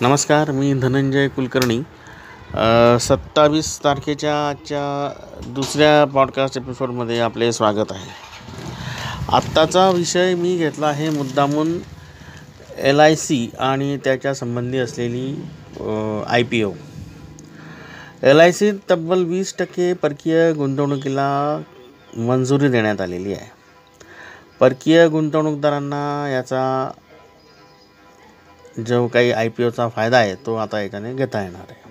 नमस्कार मी धनंजय कुलकर्णी. सत्तावीस तारखेच्या आजच्या दुसऱ्या पॉडकास्ट एपिसोडमध्ये आपले स्वागत आहे. आत्ताचा विषय मी घेतला आहे मुद्दामून एल आय सी आणि त्याच्या संबंधी असलेली I P O L I C तब्बल वीस टक्के परकीय गुंतवणुकीला मंजुरी देण्यात आलेली आहे. परकीय गुंतवणूकदारांना याचा जो काही आय पी ओचा फायदा आहे तो आता याच्याने घेता येणार आहे.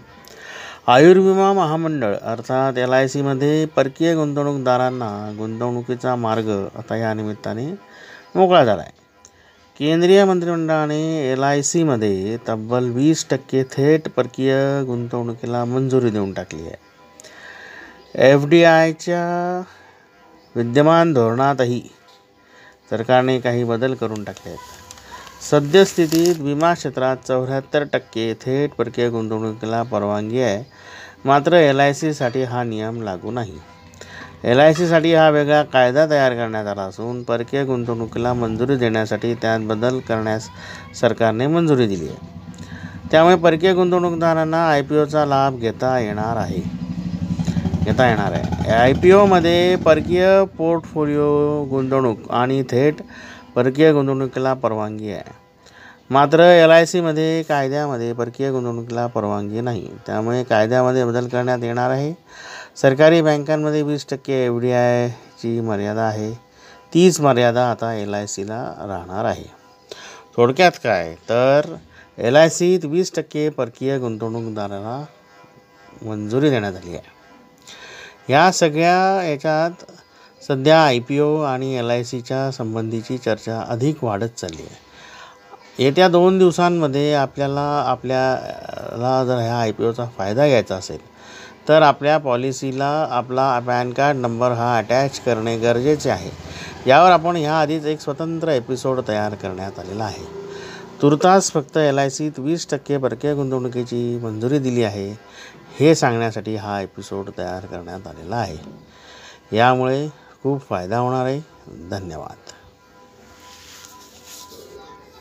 आयुर्विमा महामंडळ अर्थात एल आय सीमध्ये परकीय गुंतवणूकदारांना गुंतवणुकीचा मार्ग आता या निमित्ताने मोकळा झाला आहे केंद्रीय मंत्रिमंडळाने एल आय सीमध्ये तब्बल वीस टक्के थेट परकीय गुंतवणुकीला मंजुरी देऊन टाकली आहे. एफ डी आयच्या विद्यमान धोरणातही सरकारने काही बदल करून टाकले आहेत. सद्यस्थितीत विमा क्षेत्रात चौऱ्याहत्तर टक्के थेट परकीय गुंतवणुकीला परवानगी आहे. मात्र एल आय सीसाठी हा नियम लागू नाही. एल आय सीसाठी हा वेगळा कायदा तयार करण्यात आला असून परकीय गुंतवणुकीला मंजुरी देण्यासाठी त्यात बदल करण्यास सरकारने मंजुरी दिली आहे. त्यामुळे परकीय गुंतवणूकदारांना आय पी ओचा लाभ घेता येणार आहे. घेता येणार आहे. आय पी ओमध्ये परकीय पोर्टफोलिओ गुंतवणूक आणि थेट परकीय गुंतवणुकीला परवानगी आहे. मात्र एल आय सीमध्ये कायद्यामध्ये परकीय गुंतवणुकीला परवानगी नाही. त्यामुळे कायद्यामध्ये बदल करण्यात येणार आहे. सरकारी बँकांमध्ये वीस टक्के एफ डी आयची मर्यादा आहे. तीच मर्यादा आता एल आय सीला राहणार आहे. थोडक्यात काय? तर एल आय सीत वीस टक्के परकीय गुंतवणूकदाराला मंजुरी देण्यात आली आहे. या सगळ्या याच्यात सध्या आय पी ओ आणि एल आय सीच्या संबंधीची चर्चा अधिक वाढत चालली आहे. येत्या दोन दिवसांमध्ये आपल्याला आपल्याला जर ह्या आय पी ओचा फायदा घ्यायचा असेल तर आपल्या पॉलिसीला आपला पॅन कार्ड नंबर हा अटॅच करणे गरजेचे आहे. यावर आपण ह्या आधीच एक स्वतंत्र एपिसोड तयार करण्यात आलेला आहे. तुर्तास फक्त एल आय सीत वीस टक्के परकीय गुंतवणुकीची मंजुरी दिली आहे हे सांगण्यासाठी हा एपिसोड तयार करण्यात आलेला आहे. यामुळे खूप फायदा होणार आहे. धन्यवाद.